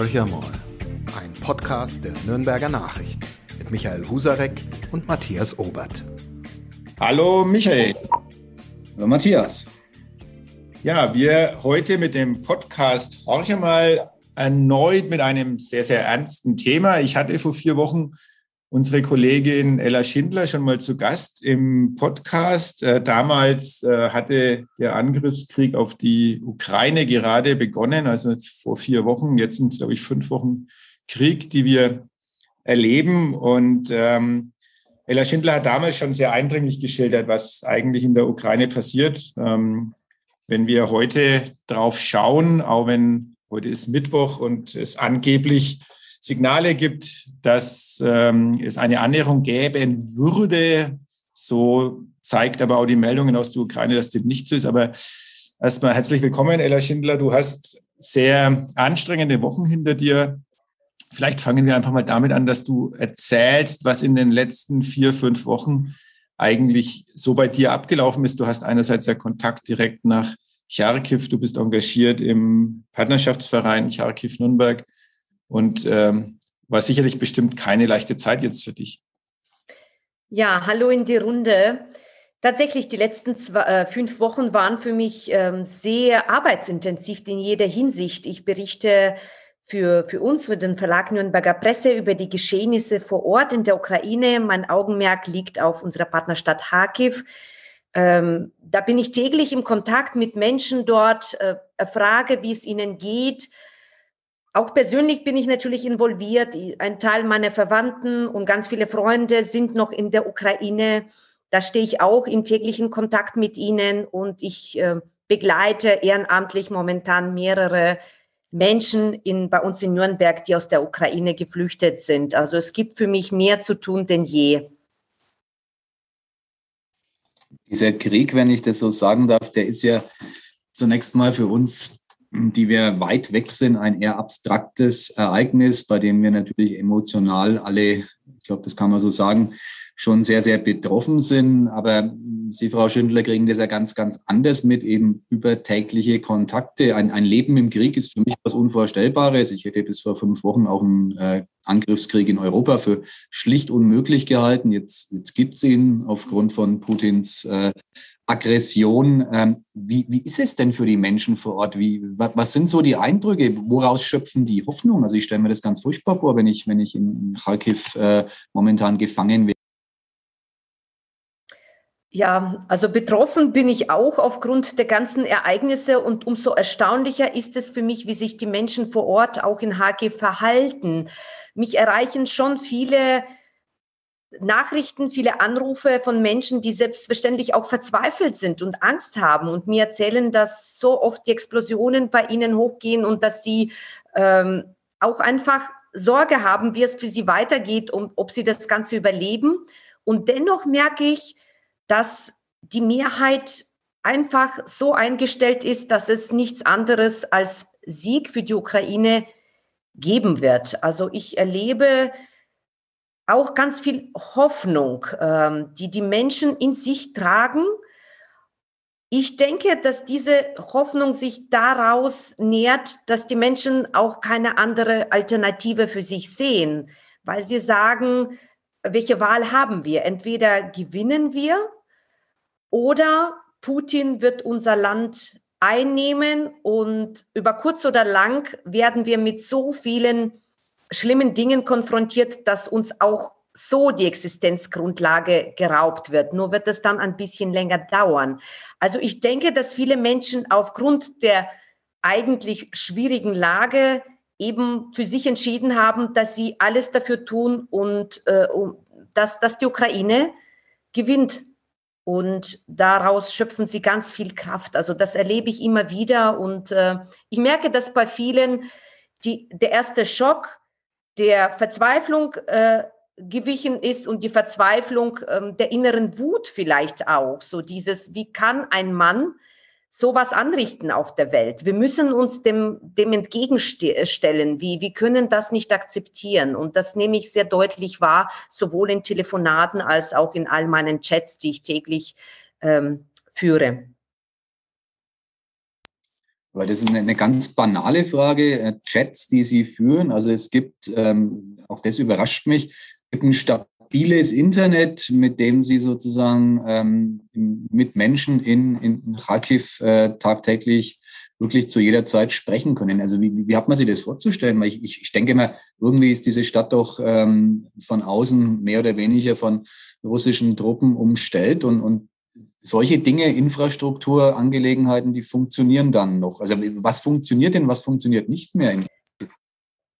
Horcher mal, ein Podcast der Nürnberger Nachrichten mit Michael Husarek und Matthias Obert. Hallo Michael. Hallo Matthias. Ja, wir heute mit dem Podcast Horcher mal erneut mit einem sehr, sehr ernsten Thema. Ich hatte vor vier Wochen unsere Kollegin Ella Schindler schon mal zu Gast im Podcast. Äh, damals äh, hatte der Angriffskrieg auf die Ukraine gerade begonnen, also vor vier Wochen. Jetzt sind es, glaube ich, fünf Wochen Krieg, die wir erleben. Und ähm, Ella Schindler hat damals schon sehr eindringlich geschildert, was eigentlich in der Ukraine passiert. Ähm, wenn wir heute drauf schauen, auch wenn heute ist Mittwoch und es angeblich Signale gibt, dass ähm, es eine Annäherung geben würde. So zeigt aber auch die Meldungen aus der Ukraine, dass dem nicht so ist. Aber erstmal herzlich willkommen, Ella Schindler. Du hast sehr anstrengende Wochen hinter dir. Vielleicht fangen wir einfach mal damit an, dass du erzählst, was in den letzten vier, fünf Wochen eigentlich so bei dir abgelaufen ist. Du hast einerseits ja Kontakt direkt nach Charkiw. Du bist engagiert im Partnerschaftsverein Charkiw Nürnberg. Und ähm, war sicherlich bestimmt keine leichte Zeit jetzt für dich. Ja, hallo in die Runde. Tatsächlich, die letzten zwei, äh, fünf Wochen waren für mich ähm, sehr arbeitsintensiv in jeder Hinsicht. Ich berichte für, für uns, für den Verlag Nürnberger Presse über die Geschehnisse vor Ort in der Ukraine. Mein Augenmerk liegt auf unserer Partnerstadt Kharkiv. Ähm, da bin ich täglich im Kontakt mit Menschen dort, äh, frage, wie es ihnen geht, auch persönlich bin ich natürlich involviert. Ein Teil meiner Verwandten und ganz viele Freunde sind noch in der Ukraine. Da stehe ich auch im täglichen Kontakt mit ihnen und ich äh, begleite ehrenamtlich momentan mehrere Menschen in, bei uns in Nürnberg, die aus der Ukraine geflüchtet sind. Also es gibt für mich mehr zu tun denn je. Dieser Krieg, wenn ich das so sagen darf, der ist ja zunächst mal für uns die wir weit weg sind, ein eher abstraktes Ereignis, bei dem wir natürlich emotional alle, ich glaube, das kann man so sagen, schon sehr, sehr betroffen sind. Aber Sie, Frau Schindler, kriegen das ja ganz, ganz anders mit, eben über tägliche Kontakte. Ein, ein Leben im Krieg ist für mich was Unvorstellbares. Ich hätte bis vor fünf Wochen auch einen äh, Angriffskrieg in Europa für schlicht unmöglich gehalten. Jetzt, jetzt gibt es ihn aufgrund von Putins äh, Aggression. Ähm, wie, wie ist es denn für die Menschen vor Ort? Wie, was sind so die Eindrücke? Woraus schöpfen die Hoffnung? Also ich stelle mir das ganz furchtbar vor, wenn ich, wenn ich in Kharkiv äh, momentan gefangen werde. Ja, also betroffen bin ich auch aufgrund der ganzen Ereignisse und umso erstaunlicher ist es für mich, wie sich die Menschen vor Ort auch in Kharkiv verhalten. Mich erreichen schon viele Nachrichten, viele Anrufe von Menschen, die selbstverständlich auch verzweifelt sind und Angst haben und mir erzählen, dass so oft die Explosionen bei ihnen hochgehen und dass sie ähm, auch einfach Sorge haben, wie es für sie weitergeht und ob sie das Ganze überleben. Und dennoch merke ich, dass die Mehrheit einfach so eingestellt ist, dass es nichts anderes als Sieg für die Ukraine geben wird. Also ich erlebe auch ganz viel Hoffnung, ähm, die die Menschen in sich tragen. Ich denke, dass diese Hoffnung sich daraus nährt, dass die Menschen auch keine andere Alternative für sich sehen, weil sie sagen, welche Wahl haben wir? Entweder gewinnen wir oder Putin wird unser Land einnehmen und über kurz oder lang werden wir mit so vielen schlimmen Dingen konfrontiert, dass uns auch so die Existenzgrundlage geraubt wird. Nur wird es dann ein bisschen länger dauern. Also ich denke, dass viele Menschen aufgrund der eigentlich schwierigen Lage eben für sich entschieden haben, dass sie alles dafür tun und äh, dass, dass die Ukraine gewinnt. Und daraus schöpfen sie ganz viel Kraft. Also das erlebe ich immer wieder. Und äh, ich merke, dass bei vielen die, der erste Schock der Verzweiflung äh, gewichen ist und die Verzweiflung ähm, der inneren Wut vielleicht auch. So dieses, wie kann ein Mann sowas anrichten auf der Welt? Wir müssen uns dem, dem entgegenstellen. Wie, wir können das nicht akzeptieren. Und das nehme ich sehr deutlich wahr, sowohl in Telefonaten als auch in all meinen Chats, die ich täglich ähm, führe. Weil das ist eine, ganz banale Frage. Äh, Chats, die Sie führen, also es gibt, ähm, auch das überrascht mich, gibt ein stabiles Internet, mit dem Sie sozusagen ähm, mit Menschen in, in Kharkiv äh, tagtäglich wirklich zu jeder Zeit sprechen können. Also wie, wie hat man sich das vorzustellen? Weil ich, ich, ich denke mal, irgendwie ist diese Stadt doch ähm, von außen mehr oder weniger von russischen Truppen umstellt und, und solche Dinge, Infrastrukturangelegenheiten, die funktionieren dann noch. Also was funktioniert denn, was funktioniert nicht mehr?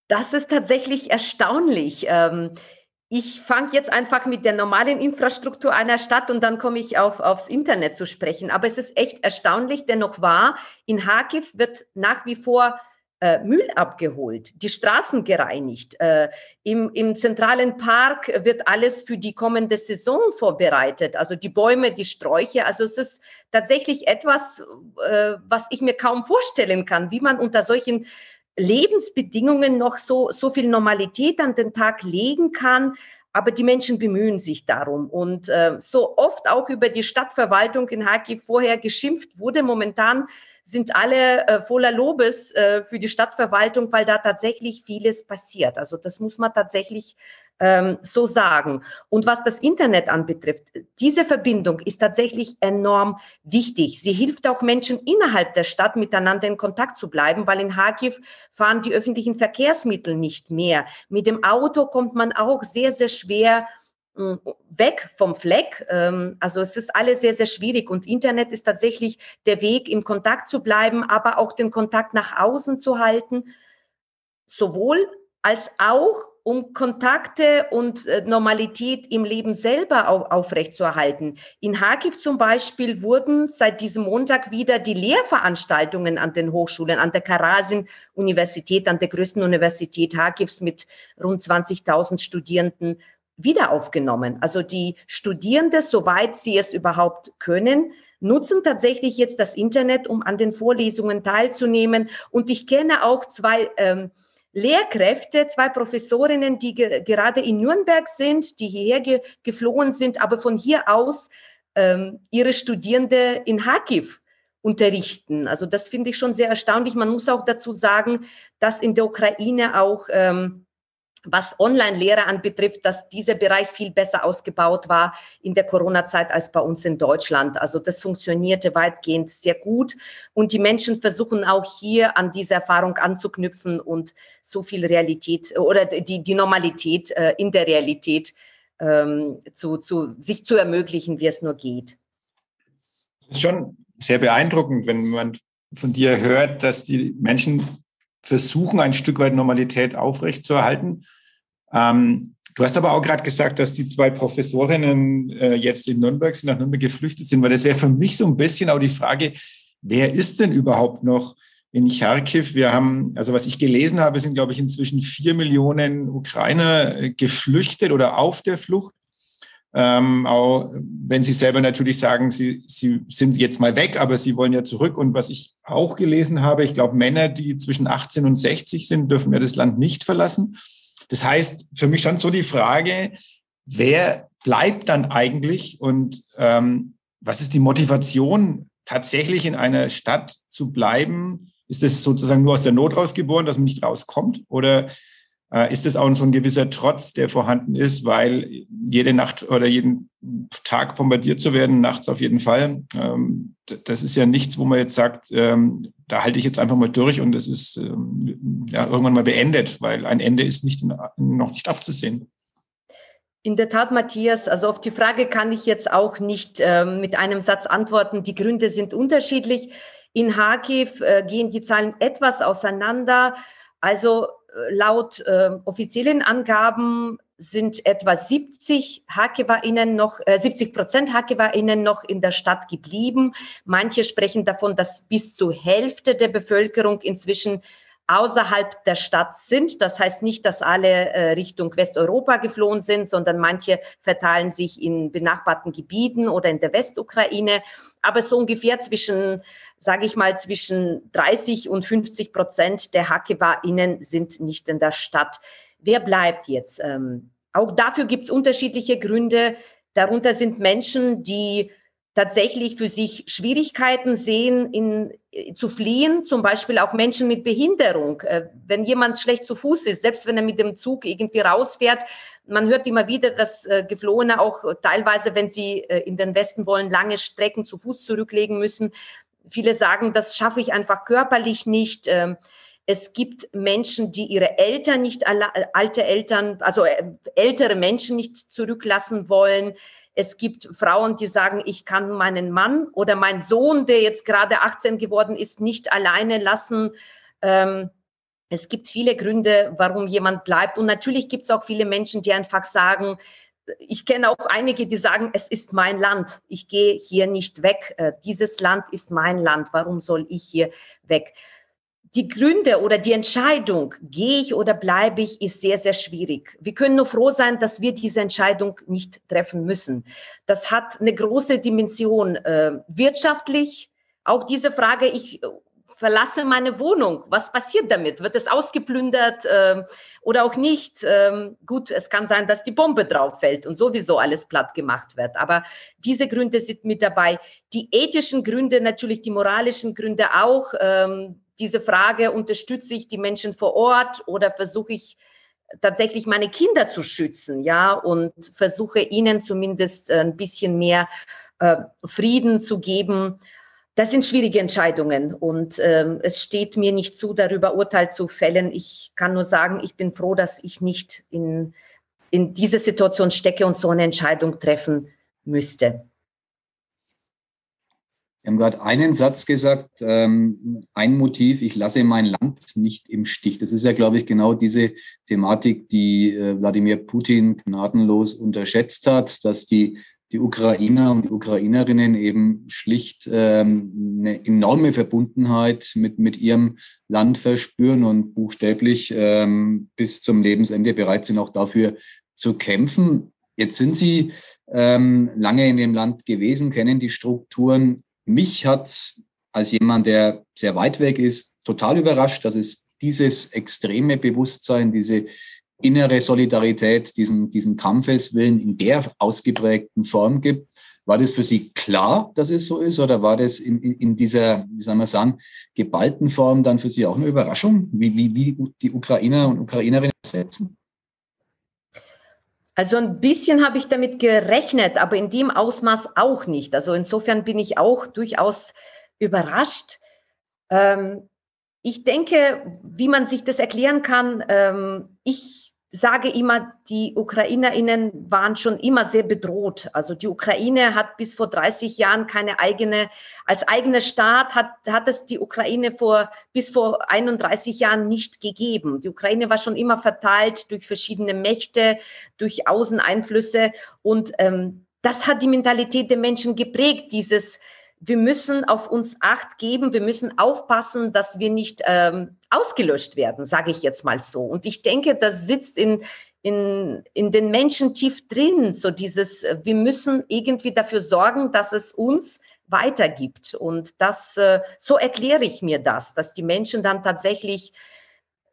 Das ist tatsächlich erstaunlich. Ähm, ich fange jetzt einfach mit der normalen Infrastruktur einer Stadt und dann komme ich auf, aufs Internet zu sprechen. Aber es ist echt erstaunlich, dennoch wahr, in Kharkiv wird nach wie vor Müll abgeholt, die Straßen gereinigt. Äh, im, Im zentralen Park wird alles für die kommende Saison vorbereitet, also die Bäume, die Sträucher. Also es ist tatsächlich etwas, äh, was ich mir kaum vorstellen kann, wie man unter solchen Lebensbedingungen noch so, so viel Normalität an den Tag legen kann. Aber die Menschen bemühen sich darum. Und äh, so oft auch über die Stadtverwaltung in Kharkiv vorher geschimpft wurde, momentan sind alle äh, voller Lobes äh, für die Stadtverwaltung, weil da tatsächlich vieles passiert. Also das muss man tatsächlich ähm, so sagen. Und was das Internet anbetrifft, diese Verbindung ist tatsächlich enorm wichtig. Sie hilft auch Menschen innerhalb der Stadt miteinander in Kontakt zu bleiben, weil in Kharkiv fahren die öffentlichen Verkehrsmittel nicht mehr. Mit dem Auto kommt man auch sehr, sehr schwer weg vom Fleck. Ähm, also es ist alles sehr, sehr schwierig und Internet ist tatsächlich der Weg, im Kontakt zu bleiben, aber auch den Kontakt nach außen zu halten, sowohl als auch um Kontakte und äh, Normalität im Leben selber aufrechtzuerhalten. In Kharkiv zum Beispiel wurden seit diesem Montag wieder die Lehrveranstaltungen an den Hochschulen, an der Karasin-Universität, an der größten Universität Kharkivs mit rund 20.000 Studierenden wieder aufgenommen. Also die Studierende, soweit sie es überhaupt können, nutzen tatsächlich jetzt das Internet, um an den Vorlesungen teilzunehmen. Und ich kenne auch zwei ähm, Lehrkräfte, zwei Professorinnen, die ge gerade in Nürnberg sind, die hierher ge geflohen sind, aber von hier aus ähm, ihre Studierende in Kharkiv unterrichten. Also das finde ich schon sehr erstaunlich. Man muss auch dazu sagen, dass in der Ukraine auch ähm, was Online-Lehre anbetrifft, dass dieser Bereich viel besser ausgebaut war in der Corona-Zeit als bei uns in Deutschland. Also das funktionierte weitgehend sehr gut und die Menschen versuchen auch hier an diese Erfahrung anzuknüpfen und so viel Realität oder die, die Normalität äh, in der Realität ähm, zu, zu, sich zu ermöglichen, wie es nur geht. Das ist schon sehr beeindruckend, wenn man von dir hört, dass die Menschen versuchen, ein Stück weit Normalität aufrechtzuerhalten. Ähm, du hast aber auch gerade gesagt, dass die zwei Professorinnen äh, jetzt in Nürnberg sind, nach Nürnberg geflüchtet sind, weil das wäre für mich so ein bisschen auch die Frage, wer ist denn überhaupt noch in Charkiw? Wir haben, also was ich gelesen habe, sind, glaube ich, inzwischen vier Millionen Ukrainer äh, geflüchtet oder auf der Flucht. Ähm, auch wenn Sie selber natürlich sagen, Sie, Sie sind jetzt mal weg, aber Sie wollen ja zurück. Und was ich auch gelesen habe, ich glaube, Männer, die zwischen 18 und 60 sind, dürfen ja das Land nicht verlassen. Das heißt, für mich schon so die Frage, wer bleibt dann eigentlich und ähm, was ist die Motivation, tatsächlich in einer Stadt zu bleiben? Ist es sozusagen nur aus der Not rausgeboren, dass man nicht rauskommt? Oder ist es auch so ein gewisser Trotz, der vorhanden ist, weil jede Nacht oder jeden Tag bombardiert zu werden, nachts auf jeden Fall, ähm, das ist ja nichts, wo man jetzt sagt, ähm, da halte ich jetzt einfach mal durch und es ist ähm, ja, irgendwann mal beendet, weil ein Ende ist nicht, noch nicht abzusehen. In der Tat, Matthias, also auf die Frage kann ich jetzt auch nicht äh, mit einem Satz antworten. Die Gründe sind unterschiedlich. In Kharkiv äh, gehen die Zahlen etwas auseinander. Also laut äh, offiziellen Angaben sind etwa 70 HKWinnen noch, äh, 70 Prozent HKWinnen noch in der Stadt geblieben. Manche sprechen davon, dass bis zur Hälfte der Bevölkerung inzwischen außerhalb der Stadt sind. Das heißt nicht, dass alle äh, Richtung Westeuropa geflohen sind, sondern manche verteilen sich in benachbarten Gebieten oder in der Westukraine. Aber so ungefähr zwischen, sage ich mal, zwischen 30 und 50 Prozent der HKWinnen sind nicht in der Stadt. Wer bleibt jetzt? Ähm, auch dafür gibt es unterschiedliche Gründe. Darunter sind Menschen, die tatsächlich für sich Schwierigkeiten sehen, in, zu fliehen, zum Beispiel auch Menschen mit Behinderung. Äh, wenn jemand schlecht zu Fuß ist, selbst wenn er mit dem Zug irgendwie rausfährt, man hört immer wieder, dass äh, Geflohene auch teilweise, wenn sie äh, in den Westen wollen, lange Strecken zu Fuß zurücklegen müssen. Viele sagen, das schaffe ich einfach körperlich nicht. Ähm, es gibt Menschen, die ihre Eltern nicht, alte Eltern, also ältere Menschen nicht zurücklassen wollen. Es gibt Frauen, die sagen, ich kann meinen Mann oder meinen Sohn, der jetzt gerade 18 geworden ist, nicht alleine lassen. Ähm, es gibt viele Gründe, warum jemand bleibt. Und natürlich gibt es auch viele Menschen, die einfach sagen, ich kenne auch einige, die sagen, es ist mein Land. Ich gehe hier nicht weg. Äh, dieses Land ist mein Land. Warum soll ich hier weg? Die Gründe oder die Entscheidung, gehe ich oder bleibe ich, ist sehr, sehr schwierig. Wir können nur froh sein, dass wir diese Entscheidung nicht treffen müssen. Das hat eine große Dimension äh, wirtschaftlich. Auch diese Frage, ich äh, verlasse meine Wohnung. Was passiert damit? Wird es ausgeplündert äh, oder auch nicht? Ähm, gut, es kann sein, dass die Bombe drauf fällt und sowieso alles platt gemacht wird. Aber diese Gründe sind mit dabei. Die ethischen Gründe, natürlich die moralischen Gründe auch. Ähm, diese Frage, unterstütze ich die Menschen vor Ort oder versuche ich tatsächlich meine Kinder zu schützen, ja, und versuche ihnen zumindest äh, ein bisschen mehr äh, Frieden zu geben. Das sind schwierige Entscheidungen und ähm, es steht mir nicht zu, darüber Urteil zu fällen. Ich kann nur sagen, ich bin froh, dass ich nicht in, in diese Situation stecke und so eine Entscheidung treffen müsste. Wir haben gerade einen Satz gesagt, ähm, ein Motiv, ich lasse mein Land nicht im Stich. Das ist ja, glaube ich, genau diese Thematik, die äh, Wladimir Putin gnadenlos unterschätzt hat, dass die, die Ukrainer und die Ukrainerinnen eben schlicht ähm, eine enorme Verbundenheit mit, mit ihrem Land verspüren und buchstäblich ähm, bis zum Lebensende bereit sind, auch dafür zu kämpfen. Jetzt sind Sie ähm, lange in dem Land gewesen, kennen die Strukturen mich hat als jemand, der sehr weit weg ist, total überrascht, dass es dieses extreme Bewusstsein, diese innere Solidarität, diesen, diesen Kampfeswillen in der ausgeprägten Form gibt. War das für Sie klar, dass es so ist, oder war das in, in, in dieser, wie soll man sagen, geballten Form dann für Sie auch eine Überraschung, wie, wie, wie die Ukrainer und Ukrainerinnen setzen? Also ein bisschen habe ich damit gerechnet, aber in dem Ausmaß auch nicht. Also insofern bin ich auch durchaus überrascht. Ähm, ich denke, wie man sich das erklären kann, ähm, ich sage immer, die Ukrainerinnen waren schon immer sehr bedroht. Also die Ukraine hat bis vor 30 Jahren keine eigene, als eigener Staat hat, hat es die Ukraine vor, bis vor 31 Jahren nicht gegeben. Die Ukraine war schon immer verteilt durch verschiedene Mächte, durch Außeneinflüsse und ähm, das hat die Mentalität der Menschen geprägt, dieses, wir müssen auf uns Acht geben, wir müssen aufpassen, dass wir nicht ähm, ausgelöscht werden, sage ich jetzt mal so. Und ich denke, das sitzt in, in, in den Menschen tief drin, so dieses, wir müssen irgendwie dafür sorgen, dass es uns weitergibt. Und das, äh, so erkläre ich mir das, dass die Menschen dann tatsächlich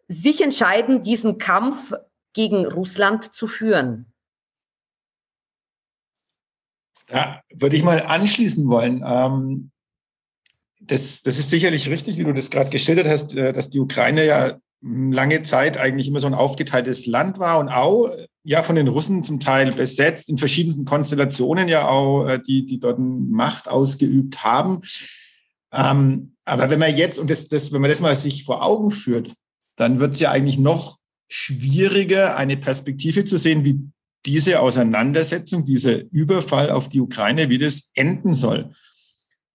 sich entscheiden, diesen Kampf gegen Russland zu führen. Da würde ich mal anschließen wollen. Ähm, das, das ist sicherlich richtig, wie du das gerade geschildert hast, äh, dass die Ukraine ja lange Zeit eigentlich immer so ein aufgeteiltes Land war und auch ja von den Russen zum Teil besetzt, in verschiedensten Konstellationen ja auch, äh, die, die dort Macht ausgeübt haben. Ähm, aber wenn man jetzt, und das, das, wenn man das mal sich vor Augen führt, dann wird es ja eigentlich noch schwieriger, eine Perspektive zu sehen, wie diese Auseinandersetzung, dieser Überfall auf die Ukraine, wie das enden soll.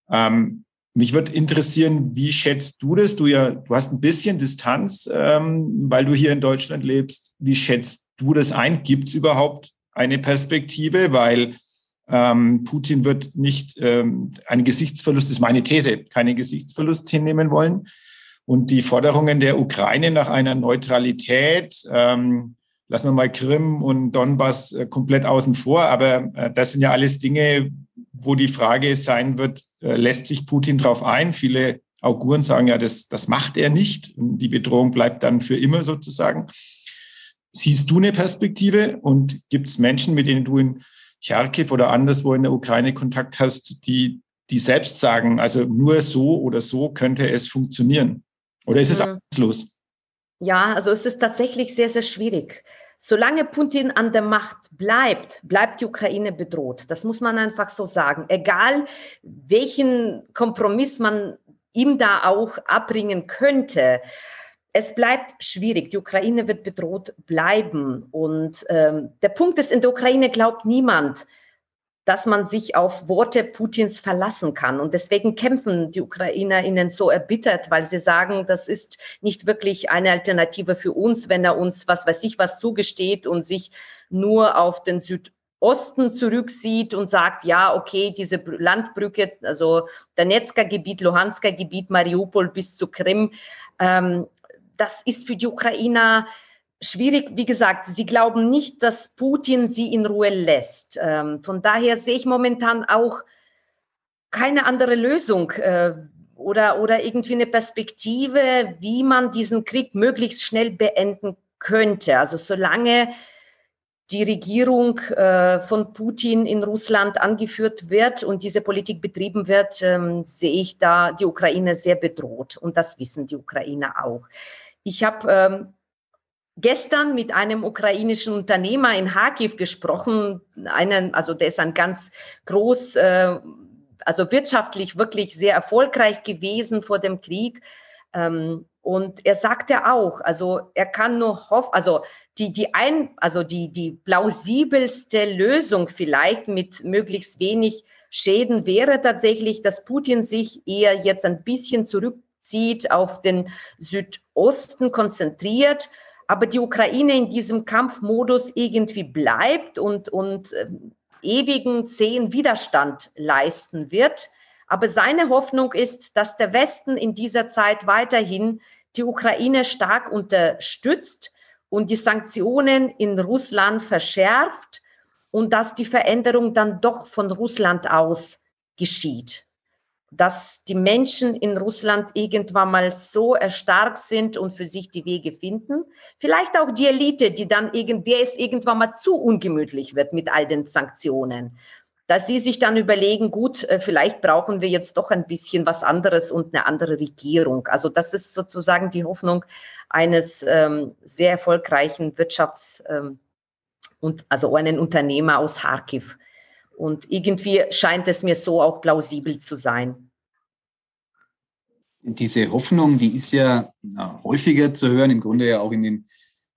Ähm, mich würde interessieren, wie schätzt du das? Du ja, du hast ein bisschen Distanz, ähm, weil du hier in Deutschland lebst. Wie schätzt du das ein? Gibt es überhaupt eine Perspektive? Weil ähm, Putin wird nicht ähm, einen Gesichtsverlust, ist meine These, keinen Gesichtsverlust hinnehmen wollen. Und die Forderungen der Ukraine nach einer Neutralität, ähm, lassen wir mal Krim und Donbass äh, komplett außen vor. Aber äh, das sind ja alles Dinge, wo die Frage sein wird, lässt sich Putin darauf ein? Viele Auguren sagen ja, das, das macht er nicht. Die Bedrohung bleibt dann für immer sozusagen. Siehst du eine Perspektive und gibt es Menschen, mit denen du in Charkiw oder anderswo in der Ukraine Kontakt hast, die, die selbst sagen, also nur so oder so könnte es funktionieren? Oder ist es mhm. los? Ja, also es ist tatsächlich sehr, sehr schwierig. Solange Putin an der Macht bleibt, bleibt die Ukraine bedroht. Das muss man einfach so sagen. Egal, welchen Kompromiss man ihm da auch abbringen könnte. Es bleibt schwierig. Die Ukraine wird bedroht bleiben. Und ähm, der Punkt ist, in der Ukraine glaubt niemand, dass man sich auf Worte Putins verlassen kann. Und deswegen kämpfen die UkrainerInnen so erbittert, weil sie sagen, das ist nicht wirklich eine Alternative für uns, wenn er uns, was weiß ich, was zugesteht und sich nur auf den Südosten zurücksieht und sagt, ja, okay, diese Landbrücke, also Donetsker Gebiet, Luhansker Gebiet, Mariupol bis zu Krim, ähm, das ist für die Ukrainer schwierig. Wie gesagt, sie glauben nicht, dass Putin sie in Ruhe lässt. Ähm, von daher sehe ich momentan auch keine andere Lösung äh, oder, oder irgendwie eine Perspektive, wie man diesen Krieg möglichst schnell beenden könnte. Also solange die Regierung äh, von Putin in Russland angeführt wird und diese Politik betrieben wird, ähm, sehe ich da die Ukraine sehr bedroht. Und das wissen die Ukrainer auch. Ich habe ähm, gestern mit einem ukrainischen Unternehmer in Kharkiv gesprochen, einen, also der ist ein ganz groß, äh, also wirtschaftlich wirklich sehr erfolgreich gewesen vor dem Krieg. Ähm, und er sagte auch, also er kann nur hoffen, also die, die ein, also die, die plausibelste Lösung vielleicht mit möglichst wenig Schäden wäre tatsächlich, dass Putin sich eher jetzt ein bisschen zurückzieht, auf den Südosten konzentriert aber die Ukraine in diesem Kampfmodus irgendwie bleibt und, und äh, ewigen zähen Widerstand leisten wird. Aber seine Hoffnung ist, dass der Westen in dieser Zeit weiterhin die Ukraine stark unterstützt und die Sanktionen in Russland verschärft und dass die Veränderung dann doch von Russland aus geschieht dass die Menschen in Russland irgendwann mal so erstarkt sind und für sich die Wege finden. Vielleicht auch die Elite, die dann irgend, der es irgendwann mal zu ungemütlich wird mit all den Sanktionen. Dass sie sich dann überlegen, gut, äh, vielleicht brauchen wir jetzt doch ein bisschen was anderes und eine andere Regierung. Also das ist sozusagen die Hoffnung eines ähm, sehr erfolgreichen Wirtschafts- ähm, und also einen Unternehmer aus Kharkiv. Und irgendwie scheint es mir so auch plausibel zu sein. Diese Hoffnung, die ist ja häufiger zu hören, im Grunde ja auch in den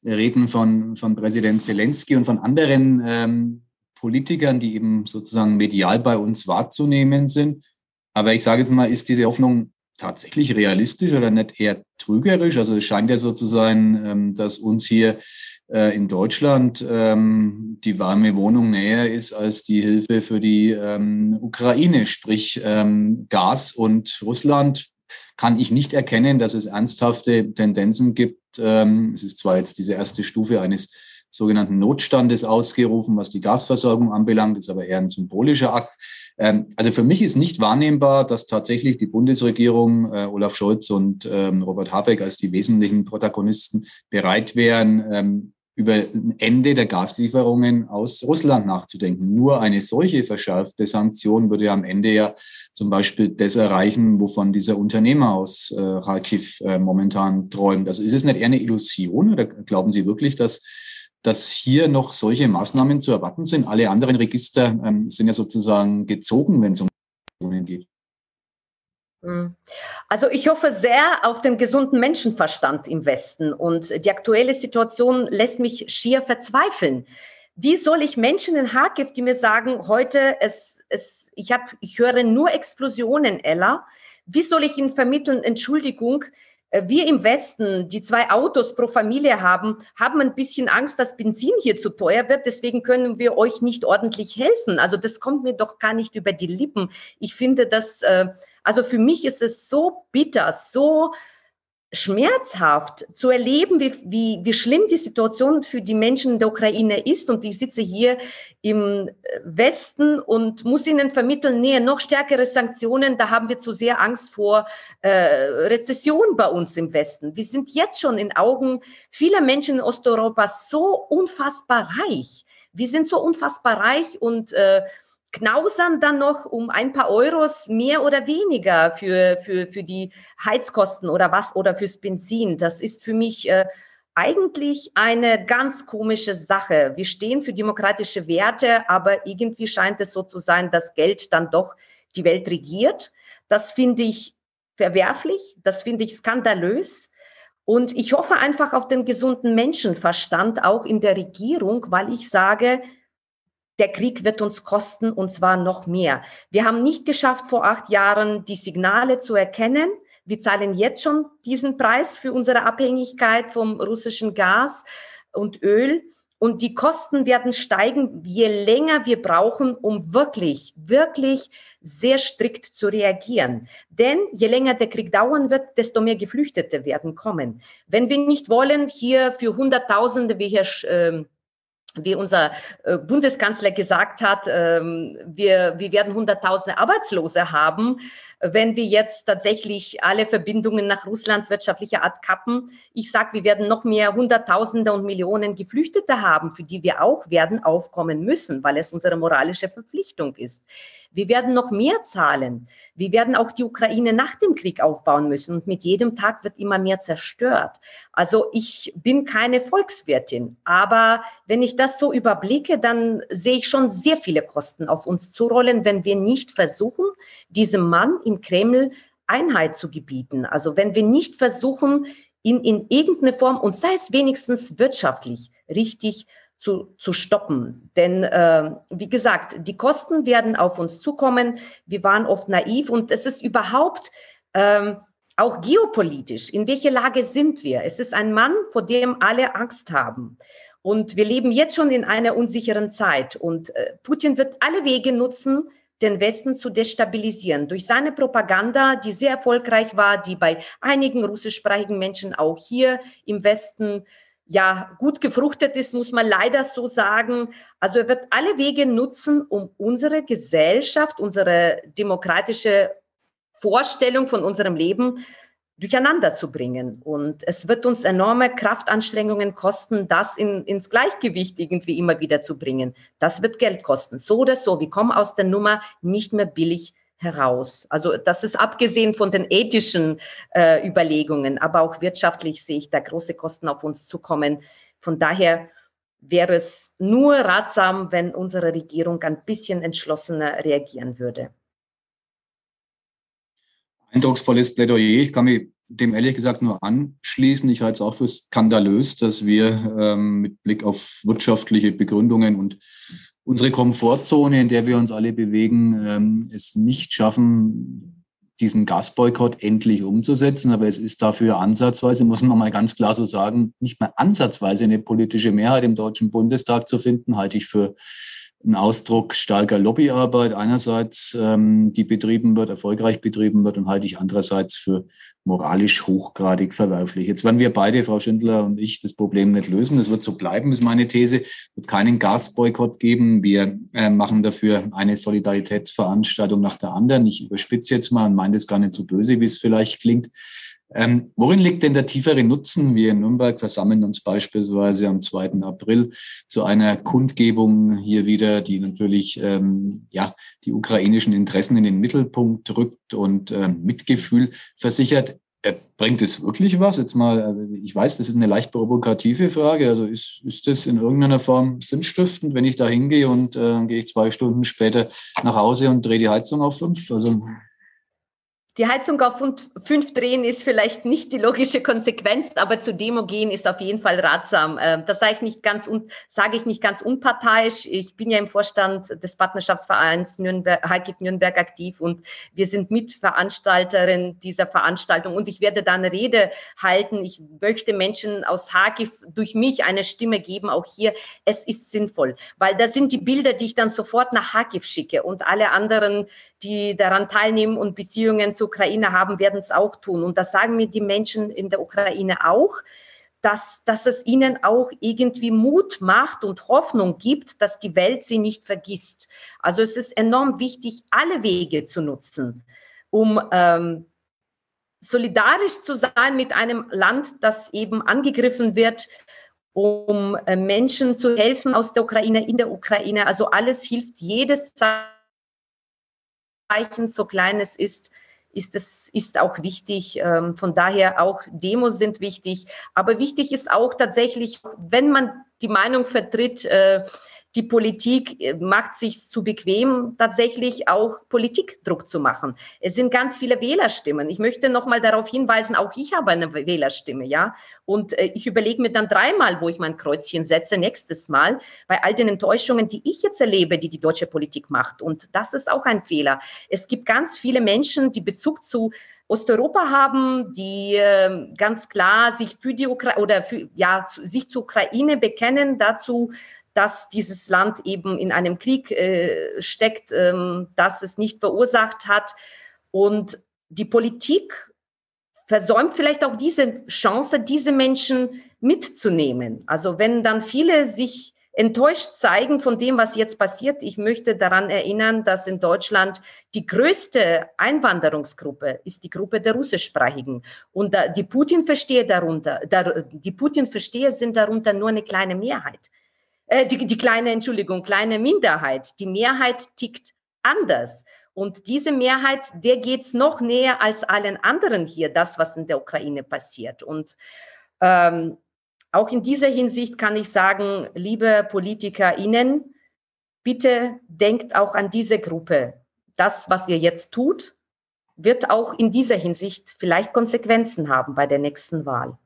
Reden von, von Präsident Zelensky und von anderen ähm, Politikern, die eben sozusagen medial bei uns wahrzunehmen sind. Aber ich sage jetzt mal, ist diese Hoffnung tatsächlich realistisch oder nicht eher trügerisch? Also es scheint ja so zu sein, ähm, dass uns hier äh, in Deutschland ähm, die warme Wohnung näher ist als die Hilfe für die ähm, Ukraine, sprich Gas und Russland kann ich nicht erkennen, dass es ernsthafte Tendenzen gibt. Es ist zwar jetzt diese erste Stufe eines sogenannten Notstandes ausgerufen, was die Gasversorgung anbelangt, ist aber eher ein symbolischer Akt. Ähm, also für mich ist nicht wahrnehmbar, dass tatsächlich die Bundesregierung, äh, Olaf Scholz und ähm, Robert Habeck als die wesentlichen Protagonisten bereit wären, ähm, über ein Ende der Gaslieferungen aus Russland nachzudenken. Nur eine solche verschärfte Sanktion würde am Ende ja zum Beispiel das erreichen, wovon dieser Unternehmer aus äh, Kharkiv äh, momentan träumt. Also ist es nicht eher eine Illusion oder glauben Sie wirklich, dass dass hier noch solche Maßnahmen zu erwarten sind. Alle anderen Register ähm, sind ja sozusagen gezogen, wenn es um Sanktionen geht. Hm. Also ich hoffe sehr auf den gesunden Menschenverstand im Westen und die aktuelle Situation lässt mich schier verzweifeln. Wie soll ich Menschen in Kharkiv, die mir sagen, heute es, es, ich habe, ich höre nur Explosionen, Ella. Wie soll ich ihnen vermitteln, Entschuldigung, wir im Westen, die zwei Autos pro Familie haben, haben ein bisschen Angst, dass Benzin hier zu teuer wird. Deswegen können wir euch nicht ordentlich helfen. Also das kommt mir doch gar nicht über die Lippen. Ich finde das, äh, also für mich ist es so bitter, so schmerzhaft zu erleben, wie, wie, wie schlimm die Situation für die Menschen in der Ukraine ist. Und ich sitze hier im Westen und muss ihnen vermitteln, nee, noch stärkere Sanktionen, da haben wir zu sehr Angst vor äh, Rezession bei uns im Westen. Wir sind jetzt schon in Augen vieler Menschen in Osteuropa so unfassbar reich. Wir sind so unfassbar reich und äh, knausern dann noch um ein paar Euros mehr oder weniger für, für, für die Heizkosten oder was oder fürs Benzin. Das ist für mich äh, eigentlich eine ganz komische Sache. Wir stehen für demokratische Werte, aber irgendwie scheint es so zu sein, dass Geld dann doch die Welt regiert. Das finde ich verwerflich, das finde ich skandalös. Und ich hoffe einfach auf den gesunden Menschenverstand auch in der Regierung, weil ich sage, der Krieg wird uns kosten und zwar noch mehr. Wir haben nicht geschafft, vor acht Jahren die Signale zu erkennen. Wir zahlen jetzt schon diesen Preis für unsere Abhängigkeit vom russischen Gas und Öl. Und die Kosten werden steigen, je länger wir brauchen, um wirklich, wirklich sehr strikt zu reagieren. Denn je länger der Krieg dauern wird, desto mehr Geflüchtete werden kommen. Wenn wir nicht wollen, hier für Hunderttausende, wie hier äh, wie unser äh, Bundeskanzler gesagt hat, ähm, wir, wir werden Hunderttausende Arbeitslose haben, wenn wir jetzt tatsächlich alle Verbindungen nach Russland wirtschaftlicher Art kappen. Ich sage, wir werden noch mehr Hunderttausende und Millionen Geflüchtete haben, für die wir auch werden aufkommen müssen, weil es unsere moralische Verpflichtung ist. Wir werden noch mehr zahlen. Wir werden auch die Ukraine nach dem Krieg aufbauen müssen. Und mit jedem Tag wird immer mehr zerstört. Also ich bin keine Volkswirtin. Aber wenn ich das so überblicke, dann sehe ich schon sehr viele Kosten auf uns zurollen, wenn wir nicht versuchen, diesem Mann im Kreml Einheit zu gebieten. Also wenn wir nicht versuchen, ihn in irgendeine Form, und sei es wenigstens wirtschaftlich, richtig zu, zu stoppen. Denn äh, wie gesagt, die Kosten werden auf uns zukommen. Wir waren oft naiv und es ist überhaupt ähm, auch geopolitisch. In welcher Lage sind wir? Es ist ein Mann, vor dem alle Angst haben. Und wir leben jetzt schon in einer unsicheren Zeit. Und äh, Putin wird alle Wege nutzen, den Westen zu destabilisieren. Durch seine Propaganda, die sehr erfolgreich war, die bei einigen russischsprachigen Menschen auch hier im Westen ja gut gefruchtet ist, muss man leider so sagen. Also er wird alle Wege nutzen, um unsere Gesellschaft, unsere demokratische Vorstellung von unserem Leben durcheinander zu bringen. Und es wird uns enorme Kraftanstrengungen kosten, das in, ins Gleichgewicht irgendwie immer wieder zu bringen. Das wird Geld kosten. So oder so. Wir kommen aus der Nummer nicht mehr billig heraus. Also das ist abgesehen von den ethischen äh, Überlegungen, aber auch wirtschaftlich sehe ich da große Kosten auf uns zukommen. Von daher wäre es nur ratsam, wenn unsere Regierung ein bisschen entschlossener reagieren würde. Eindrucksvolles Plädoyer. Ich kann mich dem ehrlich gesagt nur anschließen. Ich halte es auch für skandalös, dass wir ähm, mit Blick auf wirtschaftliche Begründungen und unsere Komfortzone, in der wir uns alle bewegen, ähm, es nicht schaffen, diesen Gasboykott endlich umzusetzen. Aber es ist dafür ansatzweise, muss man mal ganz klar so sagen, nicht mal ansatzweise eine politische Mehrheit im Deutschen Bundestag zu finden, halte ich für ein Ausdruck starker Lobbyarbeit einerseits, ähm, die betrieben wird, erfolgreich betrieben wird und halte ich andererseits für moralisch hochgradig verwerflich. Jetzt werden wir beide, Frau Schindler und ich, das Problem nicht lösen. Das wird so bleiben, ist meine These. Es wird keinen Gasboykott geben. Wir äh, machen dafür eine Solidaritätsveranstaltung nach der anderen. Ich überspitze jetzt mal und meine das gar nicht so böse, wie es vielleicht klingt. Ähm, worin liegt denn der tiefere Nutzen? Wir in Nürnberg versammeln uns beispielsweise am 2. April zu einer Kundgebung hier wieder, die natürlich ähm, ja, die ukrainischen Interessen in den Mittelpunkt rückt und äh, Mitgefühl versichert. Äh, bringt es wirklich was? Jetzt mal, äh, ich weiß, das ist eine leicht provokative Frage. Also ist, ist das in irgendeiner Form sinnstiftend, wenn ich da hingehe und äh, gehe ich zwei Stunden später nach Hause und drehe die Heizung auf fünf? Also die Heizung auf fünf drehen ist vielleicht nicht die logische Konsequenz, aber zu Demo gehen ist auf jeden Fall ratsam. Ähm, das sage ich nicht ganz, sage ich nicht ganz unparteiisch. Ich bin ja im Vorstand des Partnerschaftsvereins Nürnberg, Heikip Nürnberg aktiv und wir sind Mitveranstalterin dieser Veranstaltung und ich werde da eine Rede halten. Ich möchte Menschen aus Hakif durch mich eine Stimme geben, auch hier. Es ist sinnvoll, weil da sind die Bilder, die ich dann sofort nach Hakif schicke und alle anderen, die daran teilnehmen und Beziehungen zu Ukraine haben, werden es auch tun. Und das sagen mir die Menschen in der Ukraine auch, dass, dass es ihnen auch irgendwie Mut macht und Hoffnung gibt, dass die Welt sie nicht vergisst. Also es ist enorm wichtig, alle Wege zu nutzen, um ähm, solidarisch zu sein mit einem Land, das eben angegriffen wird um äh, Menschen zu helfen aus der Ukraine, in der Ukraine. Also alles hilft, jedes Zeichen, so klein es ist, ist es ist auch wichtig. Ähm, von daher auch Demos sind wichtig. Aber wichtig ist auch tatsächlich, wenn man die Meinung vertritt, äh, die Politik äh, macht sich zu bequem, tatsächlich auch Politikdruck zu machen. Es sind ganz viele Wählerstimmen. Ich möchte noch mal darauf hinweisen, auch ich habe eine Wählerstimme, ja. Und äh, ich überlege mir dann dreimal, wo ich mein Kreuzchen setze, nächstes Mal, bei all den Enttäuschungen, die ich jetzt erlebe, die die deutsche Politik macht. Und das ist auch ein Fehler. Es gibt ganz viele Menschen, die Bezug zu Osteuropa haben, die äh, ganz klar sich für die Ukraine oder für, ja, sich zur Ukraine bekennen, dazu dass dieses Land eben in einem Krieg äh, steckt, ähm, das es nicht verursacht hat. Und die Politik versäumt vielleicht auch diese Chance, diese Menschen mitzunehmen. Also wenn dann viele sich enttäuscht zeigen von dem, was jetzt passiert. Ich möchte daran erinnern, dass in Deutschland die größte Einwanderungsgruppe ist die Gruppe der russischsprachigen. Und die Putin-Versteher darunter, die Putin-Versteher sind darunter nur eine kleine Mehrheit äh, die, die kleine, Entschuldigung, kleine Minderheit. Die Mehrheit tickt anders. Und diese Mehrheit, der geht's noch näher als allen anderen hier, das, was in der Ukraine passiert. Und ähm, auch in dieser Hinsicht kann ich sagen, liebe PolitikerInnen, bitte denkt auch an diese Gruppe. Das, was ihr jetzt tut, wird auch in dieser Hinsicht vielleicht Konsequenzen haben bei der nächsten Wahl.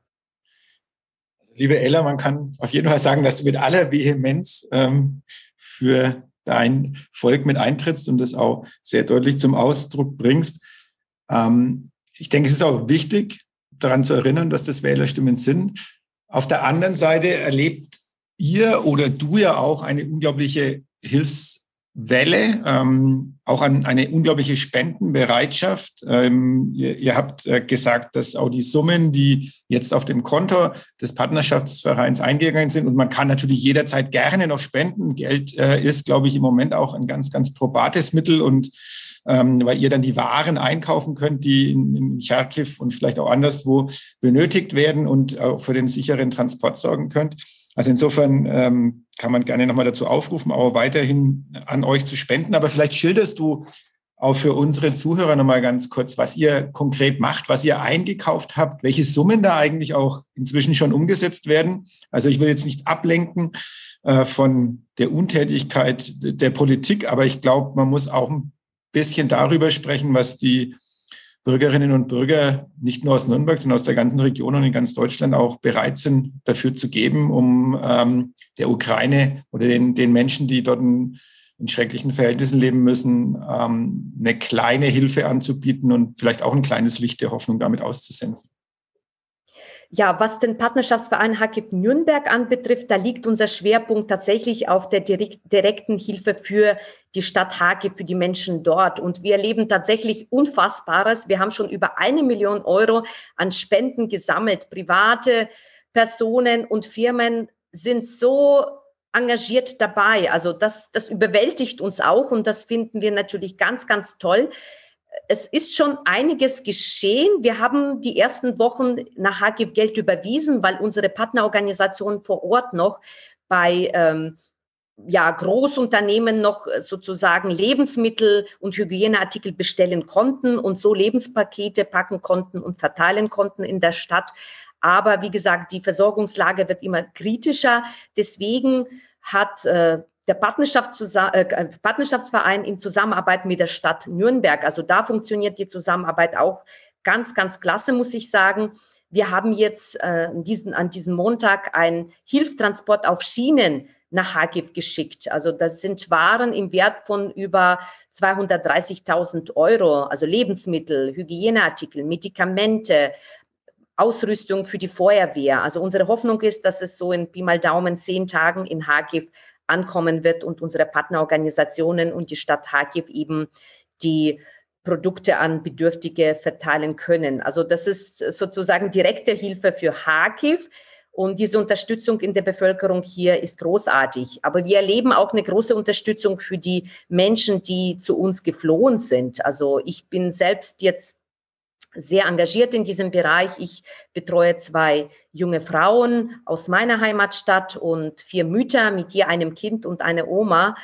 Liebe Ella, man kann auf jeden Fall sagen, dass du mit aller Vehemenz ähm, für dein Volk mit eintrittst und das auch sehr deutlich zum Ausdruck bringst. Ähm, ich denke, es ist auch wichtig, daran zu erinnern, dass das Wählerstimmen sind. Auf der anderen Seite erlebt ihr oder du ja auch eine unglaubliche Hilfs- Welle, ähm, auch an eine unglaubliche Spendenbereitschaft. Ähm, ihr, ihr, habt äh, gesagt, dass auch die Summen, die jetzt auf dem Konto des Partnerschaftsvereins eingegangen sind, und man kann natürlich jederzeit gerne noch spenden. Geld äh, ist, glaube ich, im Moment auch ein ganz, ganz probates Mittel und ähm, weil ihr dann die Waren einkaufen könnt, die in, in Charkiw und vielleicht auch anderswo benötigt werden und auch für den sicheren Transport sorgen könnt. Also insofern ähm, kann man gerne nochmal dazu aufrufen, auch weiterhin an euch zu spenden. Aber vielleicht schilderst du auch für unsere Zuhörer nochmal ganz kurz, was ihr konkret macht, was ihr eingekauft habt, welche Summen da eigentlich auch inzwischen schon umgesetzt werden. Also ich will jetzt nicht ablenken äh, von der Untätigkeit der Politik, aber ich glaube, man muss auch ein bisschen darüber sprechen, was die Bürgerinnen und Bürger nicht nur aus Nürnberg, sondern aus der ganzen Region und in ganz Deutschland auch bereit sind, dafür zu geben, um ähm, der Ukraine oder den, den Menschen, die dort in, in schrecklichen Verhältnissen leben müssen, ähm, eine kleine Hilfe anzubieten und vielleicht auch ein kleines Licht der Hoffnung damit auszusenden. Ja, was den Partnerschaftsverein HKIP Nürnberg anbetrifft, da liegt unser Schwerpunkt tatsächlich auf der direkten Hilfe für die Stadt HKIP, für die Menschen dort. Und wir erleben tatsächlich Unfassbares. Wir haben schon über eine Million Euro an Spenden gesammelt. Private Personen und Firmen sind so engagiert dabei. Also das, das überwältigt uns auch und das finden wir natürlich ganz, ganz toll es ist schon einiges geschehen. Wir haben die ersten Wochen nach HGF Geld überwiesen, weil unsere Partnerorganisationen vor Ort noch bei ähm, ja, Großunternehmen noch sozusagen Lebensmittel und Hygieneartikel bestellen konnten und so Lebenspakete packen konnten und verteilen konnten in der Stadt. Aber wie gesagt, die Versorgungslage wird immer kritischer. Deswegen hat äh, der äh, Partnerschaftsverein in Zusammenarbeit mit der Stadt Nürnberg. Also da funktioniert die Zusammenarbeit auch ganz, ganz klasse, muss ich sagen. Wir haben jetzt äh, diesen, an diesem Montag einen Hilfstransport auf Schienen nach Hagiv geschickt. Also das sind Waren im Wert von über 230.000 Euro, also Lebensmittel, Hygieneartikel, Medikamente, Ausrüstung für die Feuerwehr. Also unsere Hoffnung ist, dass es so in Pi mal Daumen zehn Tagen in Hagiv ankommen wird und unsere Partnerorganisationen und die Stadt Kharkiv eben die Produkte an Bedürftige verteilen können. Also das ist sozusagen direkte Hilfe für Kharkiv. Und diese Unterstützung in der Bevölkerung hier ist großartig. Aber wir erleben auch eine große Unterstützung für die Menschen, die zu uns geflohen sind. Also ich bin selbst jetzt sehr engagiert in diesem Bereich. Ich betreue zwei junge Frauen aus meiner Heimatstadt und vier Mütter mit je einem Kind und einer Oma.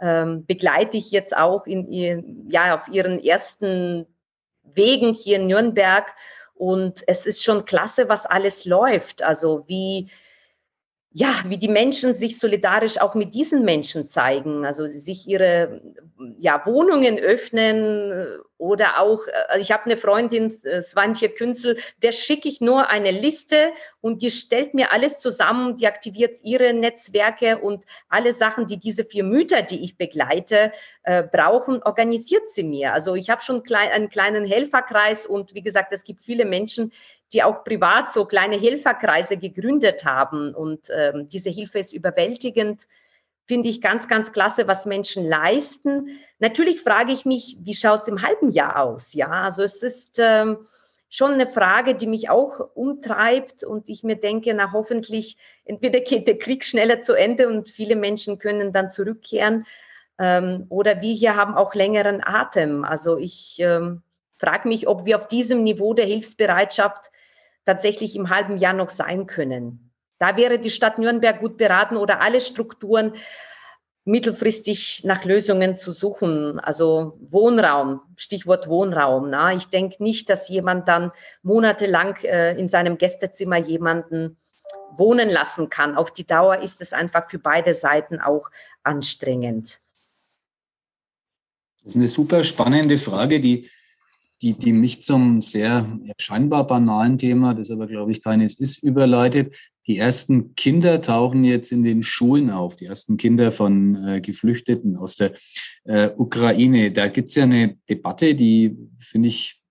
Ähm, begleite ich jetzt auch in ihr, ja, auf ihren ersten Wegen hier in Nürnberg. Und es ist schon klasse, was alles läuft. Also wie ja, wie die Menschen sich solidarisch auch mit diesen Menschen zeigen, also sich ihre ja, Wohnungen öffnen äh, oder auch, also ich habe eine Freundin, äh, Swantje Künzel, der schicke ich nur eine Liste und die stellt mir alles zusammen, die aktiviert ihre Netzwerke und alle Sachen, die diese vier Mütter, die ich begleite, äh, brauchen, organisiert sie mir. Also ich habe schon klein, einen kleinen Helferkreis und wie gesagt, es gibt viele Menschen, die auch privat so kleine Helferkreise gegründet haben. Und ähm, diese Hilfe ist überwältigend. Finde ich ganz, ganz klasse, was Menschen leisten. Natürlich frage ich mich, wie schaut es im halben Jahr aus? Ja, also es ist ähm, schon eine Frage, die mich auch umtreibt und ich mir denke, na hoffentlich, entweder geht der Krieg schneller zu Ende und viele Menschen können dann zurückkehren ähm, oder wir hier haben auch längeren Atem. Also ich ähm, frage mich, ob wir auf diesem Niveau der Hilfsbereitschaft tatsächlich im halben Jahr noch sein können. Da wäre die Stadt Nürnberg gut beraten oder alle Strukturen mittelfristig nach Lösungen zu suchen. Also Wohnraum, Stichwort Wohnraum. Na? Ich denke nicht, dass jemand dann monatelang äh, in seinem Gästezimmer jemanden wohnen lassen kann. Auf die Dauer ist es einfach für beide Seiten auch anstrengend. Das ist eine super spannende Frage, die die, die mich zum sehr scheinbar banalen Thema, das aber, glaube ich, keines ist, überleitet. Die ersten Kinder tauchen jetzt in den Schulen auf, die ersten Kinder von äh, Geflüchteten aus der äh, Ukraine. Da gibt es ja eine Debatte, die finde ich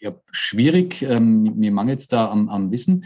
ja, schwierig. Ähm, mir mangelt es da am, am Wissen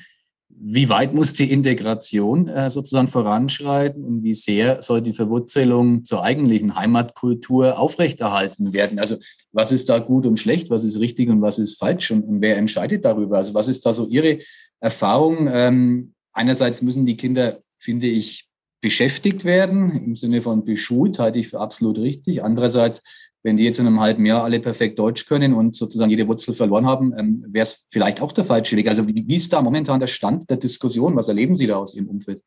wie weit muss die Integration äh, sozusagen voranschreiten und wie sehr soll die Verwurzelung zur eigentlichen Heimatkultur aufrechterhalten werden? Also was ist da gut und schlecht, was ist richtig und was ist falsch und, und wer entscheidet darüber? Also was ist da so Ihre Erfahrung? Ähm, einerseits müssen die Kinder, finde ich, beschäftigt werden, im Sinne von beschult, halte ich für absolut richtig. Andererseits wenn die jetzt in einem halben Jahr alle perfekt Deutsch können und sozusagen jede Wurzel verloren haben, ähm, wäre es vielleicht auch der falsche Weg. Also wie, wie ist da momentan der Stand der Diskussion? Was erleben Sie da aus Ihrem Umfeld?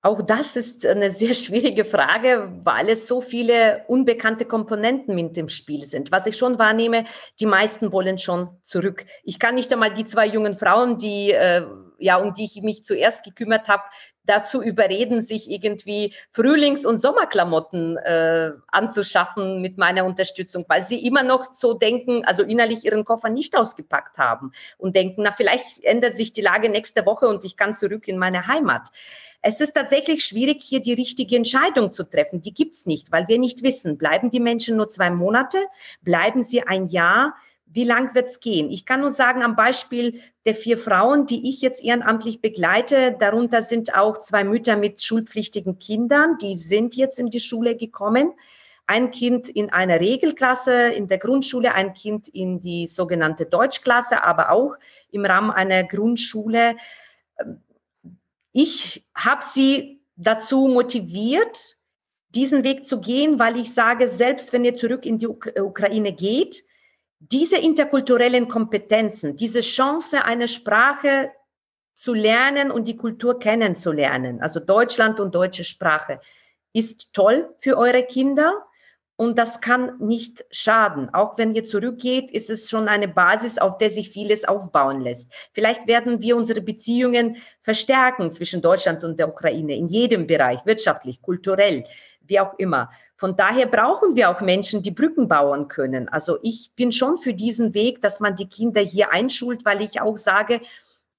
Auch das ist eine sehr schwierige Frage, weil es so viele unbekannte Komponenten mit dem Spiel sind. Was ich schon wahrnehme, die meisten wollen schon zurück. Ich kann nicht einmal die zwei jungen Frauen, die äh, ja um die ich mich zuerst gekümmert habe, dazu überreden, sich irgendwie Frühlings- und Sommerklamotten äh, anzuschaffen mit meiner Unterstützung, weil sie immer noch so denken, also innerlich ihren Koffer nicht ausgepackt haben und denken, na vielleicht ändert sich die Lage nächste Woche und ich kann zurück in meine Heimat. Es ist tatsächlich schwierig, hier die richtige Entscheidung zu treffen. Die gibt's nicht, weil wir nicht wissen, bleiben die Menschen nur zwei Monate, bleiben sie ein Jahr, wie lang wird's gehen? Ich kann nur sagen, am Beispiel der vier Frauen, die ich jetzt ehrenamtlich begleite, darunter sind auch zwei Mütter mit schulpflichtigen Kindern, die sind jetzt in die Schule gekommen. Ein Kind in einer Regelklasse in der Grundschule, ein Kind in die sogenannte Deutschklasse, aber auch im Rahmen einer Grundschule. Ich habe sie dazu motiviert, diesen Weg zu gehen, weil ich sage, selbst wenn ihr zurück in die Ukraine geht, diese interkulturellen Kompetenzen, diese Chance, eine Sprache zu lernen und die Kultur kennenzulernen, also Deutschland und deutsche Sprache, ist toll für eure Kinder und das kann nicht schaden. Auch wenn ihr zurückgeht, ist es schon eine Basis, auf der sich vieles aufbauen lässt. Vielleicht werden wir unsere Beziehungen verstärken zwischen Deutschland und der Ukraine in jedem Bereich, wirtschaftlich, kulturell, wie auch immer. Von daher brauchen wir auch Menschen, die Brücken bauen können. Also ich bin schon für diesen Weg, dass man die Kinder hier einschult, weil ich auch sage,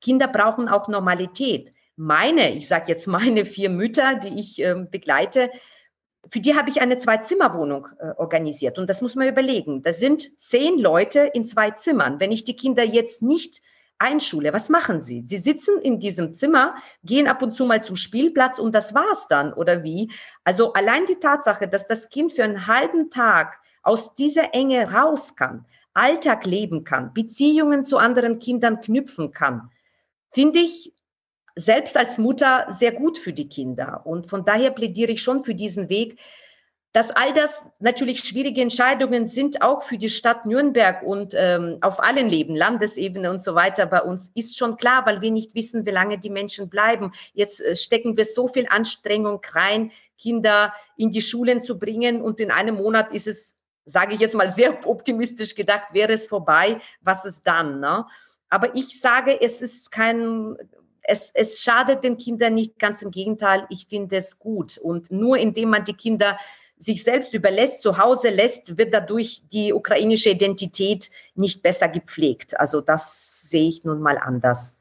Kinder brauchen auch Normalität. Meine, ich sage jetzt meine vier Mütter, die ich äh, begleite, für die habe ich eine Zwei-Zimmer-Wohnung äh, organisiert. Und das muss man überlegen. Da sind zehn Leute in zwei Zimmern. Wenn ich die Kinder jetzt nicht einschule, was machen sie? Sie sitzen in diesem Zimmer, gehen ab und zu mal zum Spielplatz und das war's dann, oder wie? Also allein die Tatsache, dass das Kind für einen halben Tag aus dieser Enge raus kann, Alltag leben kann, Beziehungen zu anderen Kindern knüpfen kann, finde ich selbst als Mutter sehr gut für die Kinder. Und von daher plädiere ich schon für diesen Weg. Dass all das natürlich schwierige Entscheidungen sind, auch für die Stadt Nürnberg und ähm, auf allen Leben, Landesebene und so weiter bei uns, ist schon klar, weil wir nicht wissen, wie lange die Menschen bleiben. Jetzt äh, stecken wir so viel Anstrengung rein, Kinder in die Schulen zu bringen und in einem Monat ist es, sage ich jetzt mal sehr optimistisch gedacht, wäre es vorbei, was ist dann? Ne? Aber ich sage, es ist kein, es, es schadet den Kindern nicht, ganz im Gegenteil, ich finde es gut. Und nur indem man die Kinder sich selbst überlässt, zu Hause lässt, wird dadurch die ukrainische Identität nicht besser gepflegt. Also das sehe ich nun mal anders.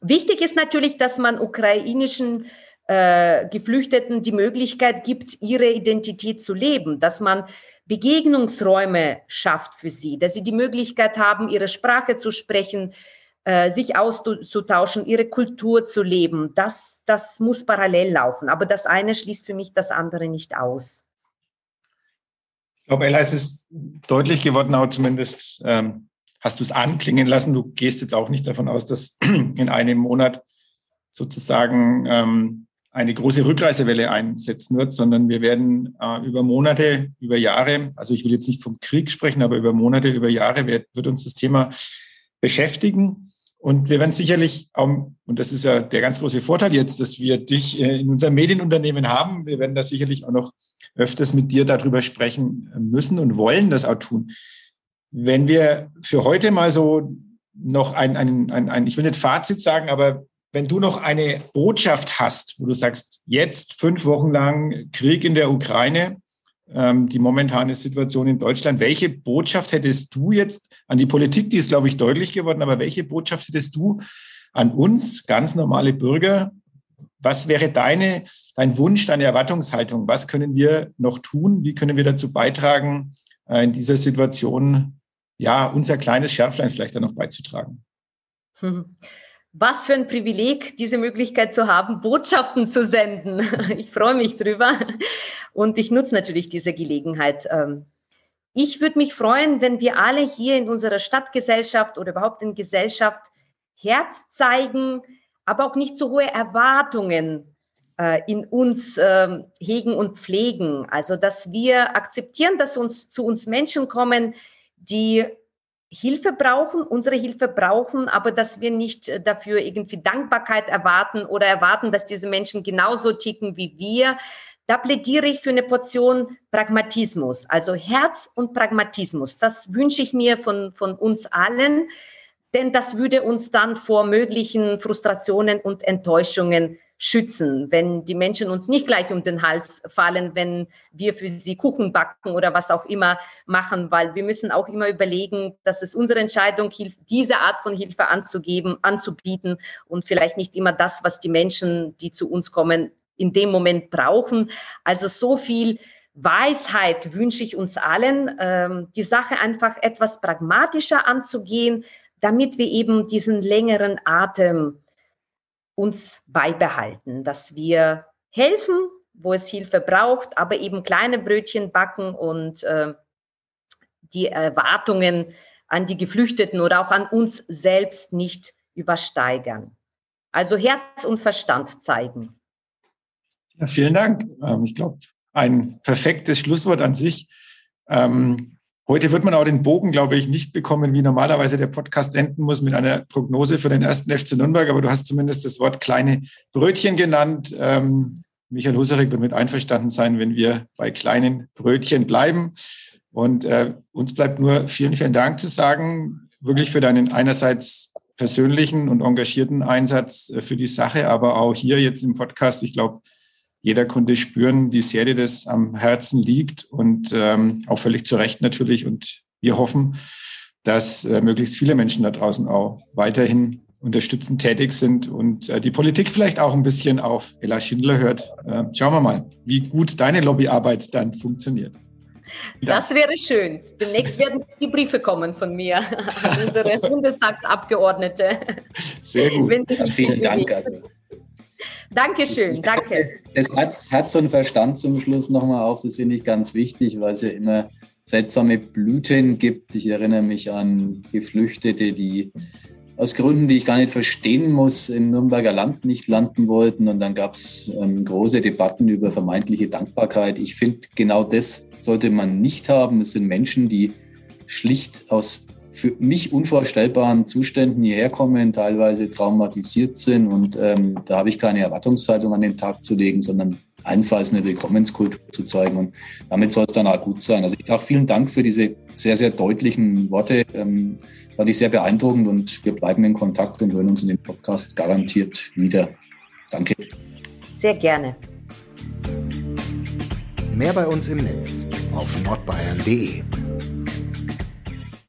Wichtig ist natürlich, dass man ukrainischen äh, Geflüchteten die Möglichkeit gibt, ihre Identität zu leben, dass man Begegnungsräume schafft für sie, dass sie die Möglichkeit haben, ihre Sprache zu sprechen, äh, sich auszutauschen, ihre Kultur zu leben. Das, das muss parallel laufen. Aber das eine schließt für mich das andere nicht aus. Ich glaube, Ella, es ist deutlich geworden, auch zumindest ähm, hast du es anklingen lassen. Du gehst jetzt auch nicht davon aus, dass in einem Monat sozusagen ähm, eine große Rückreisewelle einsetzen wird, sondern wir werden äh, über Monate, über Jahre, also ich will jetzt nicht vom Krieg sprechen, aber über Monate, über Jahre wird, wird uns das Thema beschäftigen. Und wir werden sicherlich, und das ist ja der ganz große Vorteil jetzt, dass wir dich äh, in unserem Medienunternehmen haben, wir werden da sicherlich auch noch öfters mit dir darüber sprechen müssen und wollen das auch tun. Wenn wir für heute mal so noch ein, ein, ein, ein ich will nicht Fazit sagen, aber wenn du noch eine Botschaft hast, wo du sagst, jetzt fünf Wochen lang Krieg in der Ukraine, ähm, die momentane Situation in Deutschland. Welche Botschaft hättest du jetzt an die Politik, die ist, glaube ich, deutlich geworden, aber welche Botschaft hättest du an uns, ganz normale Bürger? Was wäre deine, dein Wunsch, deine Erwartungshaltung? Was können wir noch tun? Wie können wir dazu beitragen, äh, in dieser Situation, ja, unser kleines Schärflein vielleicht dann noch beizutragen? Was für ein Privileg, diese Möglichkeit zu haben, Botschaften zu senden. Ich freue mich drüber und ich nutze natürlich diese Gelegenheit. Ähm, ich würde mich freuen, wenn wir alle hier in unserer Stadtgesellschaft oder überhaupt in Gesellschaft Herz zeigen, aber auch nicht so hohe Erwartungen äh, in uns ähm, hegen und pflegen. Also, dass wir akzeptieren, dass uns zu uns Menschen kommen, die Hilfe brauchen, unsere Hilfe brauchen, aber dass wir nicht äh, dafür irgendwie Dankbarkeit erwarten oder erwarten, dass diese Menschen genauso ticken wie wir. Da plädiere ich für eine Portion Pragmatismus, also Herz und Pragmatismus. Das wünsche ich mir von, von uns allen, denn das würde uns dann vor möglichen Frustrationen und Enttäuschungen schützen, wenn die Menschen uns nicht gleich um den Hals fallen, wenn wir für sie Kuchen backen oder was auch immer machen, weil wir müssen auch immer überlegen, dass es unsere Entscheidung hilft, diese Art von Hilfe anzugeben, anzubieten und vielleicht nicht immer das, was die Menschen, die zu uns kommen, in dem Moment brauchen. Also so viel Weisheit wünsche ich uns allen, ähm, die Sache einfach etwas pragmatischer anzugehen, damit wir eben diesen längeren Atem uns beibehalten, dass wir helfen, wo es Hilfe braucht, aber eben kleine Brötchen backen und äh, die Erwartungen an die Geflüchteten oder auch an uns selbst nicht übersteigern. Also Herz und Verstand zeigen. Ja, vielen Dank. Ähm, ich glaube, ein perfektes Schlusswort an sich. Ähm, Heute wird man auch den Bogen, glaube ich, nicht bekommen, wie normalerweise der Podcast enden muss mit einer Prognose für den ersten FC Nürnberg. Aber du hast zumindest das Wort kleine Brötchen genannt. Ähm, Michael Husarek wird mit einverstanden sein, wenn wir bei kleinen Brötchen bleiben. Und äh, uns bleibt nur vielen, vielen Dank zu sagen, wirklich für deinen einerseits persönlichen und engagierten Einsatz äh, für die Sache, aber auch hier jetzt im Podcast. Ich glaube, jeder konnte spüren, wie sehr dir das am Herzen liegt und ähm, auch völlig zu Recht natürlich. Und wir hoffen, dass äh, möglichst viele Menschen da draußen auch weiterhin unterstützend tätig sind und äh, die Politik vielleicht auch ein bisschen auf Ella Schindler hört. Äh, schauen wir mal, wie gut deine Lobbyarbeit dann funktioniert. Ja. Das wäre schön. Demnächst werden die Briefe kommen von mir an unsere Bundestagsabgeordnete. Sehr gut. Vielen Dank. Also. Dankeschön, danke. Das Herz, Herz und Verstand zum Schluss nochmal auf, das finde ich ganz wichtig, weil es ja immer seltsame Blüten gibt. Ich erinnere mich an Geflüchtete, die aus Gründen, die ich gar nicht verstehen muss, im Nürnberger Land nicht landen wollten. Und dann gab es ähm, große Debatten über vermeintliche Dankbarkeit. Ich finde, genau das sollte man nicht haben. Es sind Menschen, die schlicht aus für mich unvorstellbaren Zuständen hierher kommen, teilweise traumatisiert sind. Und ähm, da habe ich keine Erwartungshaltung an den Tag zu legen, sondern allenfalls eine Willkommenskultur zu zeigen. Und damit soll es dann auch gut sein. Also ich sage vielen Dank für diese sehr, sehr deutlichen Worte. Ähm, fand ich sehr beeindruckend und wir bleiben in Kontakt und hören uns in den Podcast garantiert wieder. Danke. Sehr gerne. Mehr bei uns im Netz auf nordbayern.de.